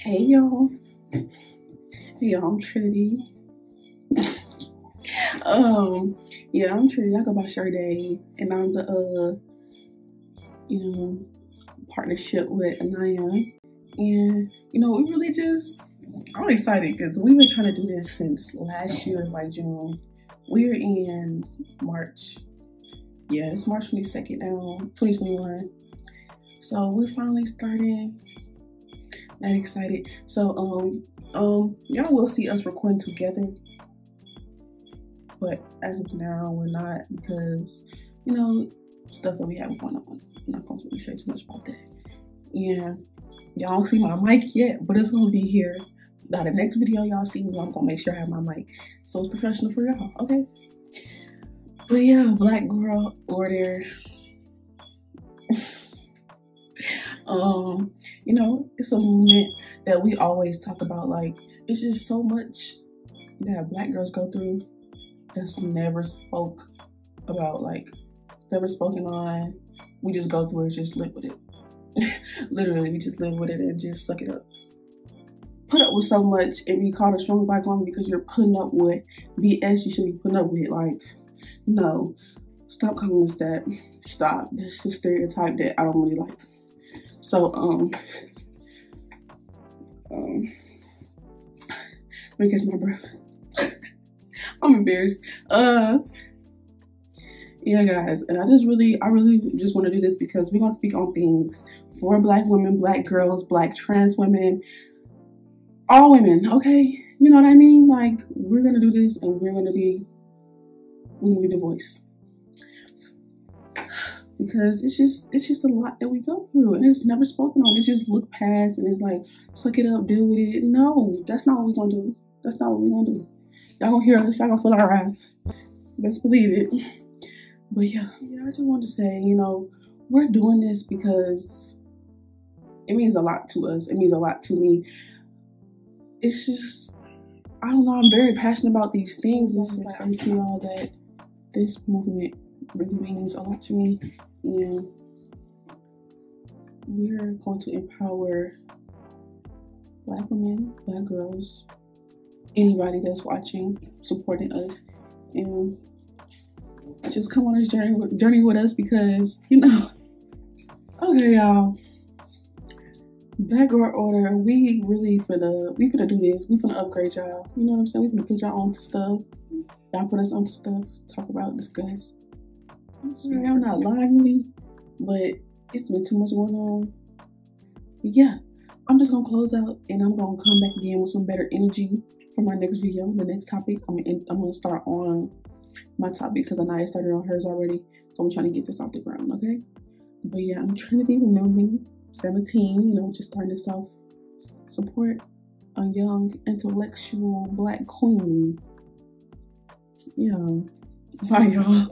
Hey y'all, Y'all, I'm Trinity. um, yeah, I'm Trinity. I go by Sharde, and I'm the uh, you know, partnership with Anaya. And you know, we really just I'm excited because we've been trying to do this since last year by June. We're in March. Yeah, it's March 22nd now, 2021. So we're finally starting. That excited. So um um y'all will see us recording together. But as of now we're not because you know stuff that we have going on. I'm not gonna really say too much about that. Yeah. Y'all don't see my mic yet, but it's gonna be here. Now the next video y'all see me, I'm gonna make sure I have my mic. So it's professional for y'all, okay? But yeah, Black Girl Order. um, you know, it's a movement that we always talk about. Like, it's just so much that black girls go through that's never spoke about, like, never spoken on. We just go through it, just live with it. Literally, we just live with it and just suck it up. Put up with so much and be called a strong black woman because you're putting up with BS you should be putting up with. Like, no, stop calling us that. Stop. That's a stereotype that I don't really like. So, um, um, let me catch my breath. I'm embarrassed. Uh, yeah, guys, and I just really, I really just want to do this because we're gonna speak on things for Black women, Black girls, Black trans women, all women. Okay, you know what I mean? Like, we're gonna do this, and we're gonna be, we're gonna be the voice because it's just it's just a lot that we go through and it's never spoken on. It's just look past and it's like suck it up, deal with it. No, that's not what we're gonna do. That's not what we're gonna do. Y'all gonna hear us, y'all gonna feel our wrath. Best believe it. But yeah, yeah, I just want to say, you know, we're doing this because it means a lot to us. It means a lot to me. It's just I don't know, I'm very passionate about these things. It's just like I'm to y'all that this movement really means a lot to me and we're going to empower black women, black girls, anybody that's watching, supporting us, and just come on this journey journey with us because you know. Okay, y'all. Black Girl Order, we really for the we gonna do this. We gonna upgrade y'all. You know what I'm saying? We gonna put y'all onto stuff. Y'all put us onto stuff. Talk about, discuss. I'm sorry, I'm not lively, but it's been too much going on. But yeah, I'm just gonna close out and I'm gonna come back again with some better energy for my next video, the next topic. I'm gonna, I'm gonna start on my topic because I know I started on hers already. So I'm trying to get this off the ground, okay? But yeah, I'm Trinity, remembering 17, you know, just starting this off. Support a young, intellectual black queen. Yeah. Bye, y'all.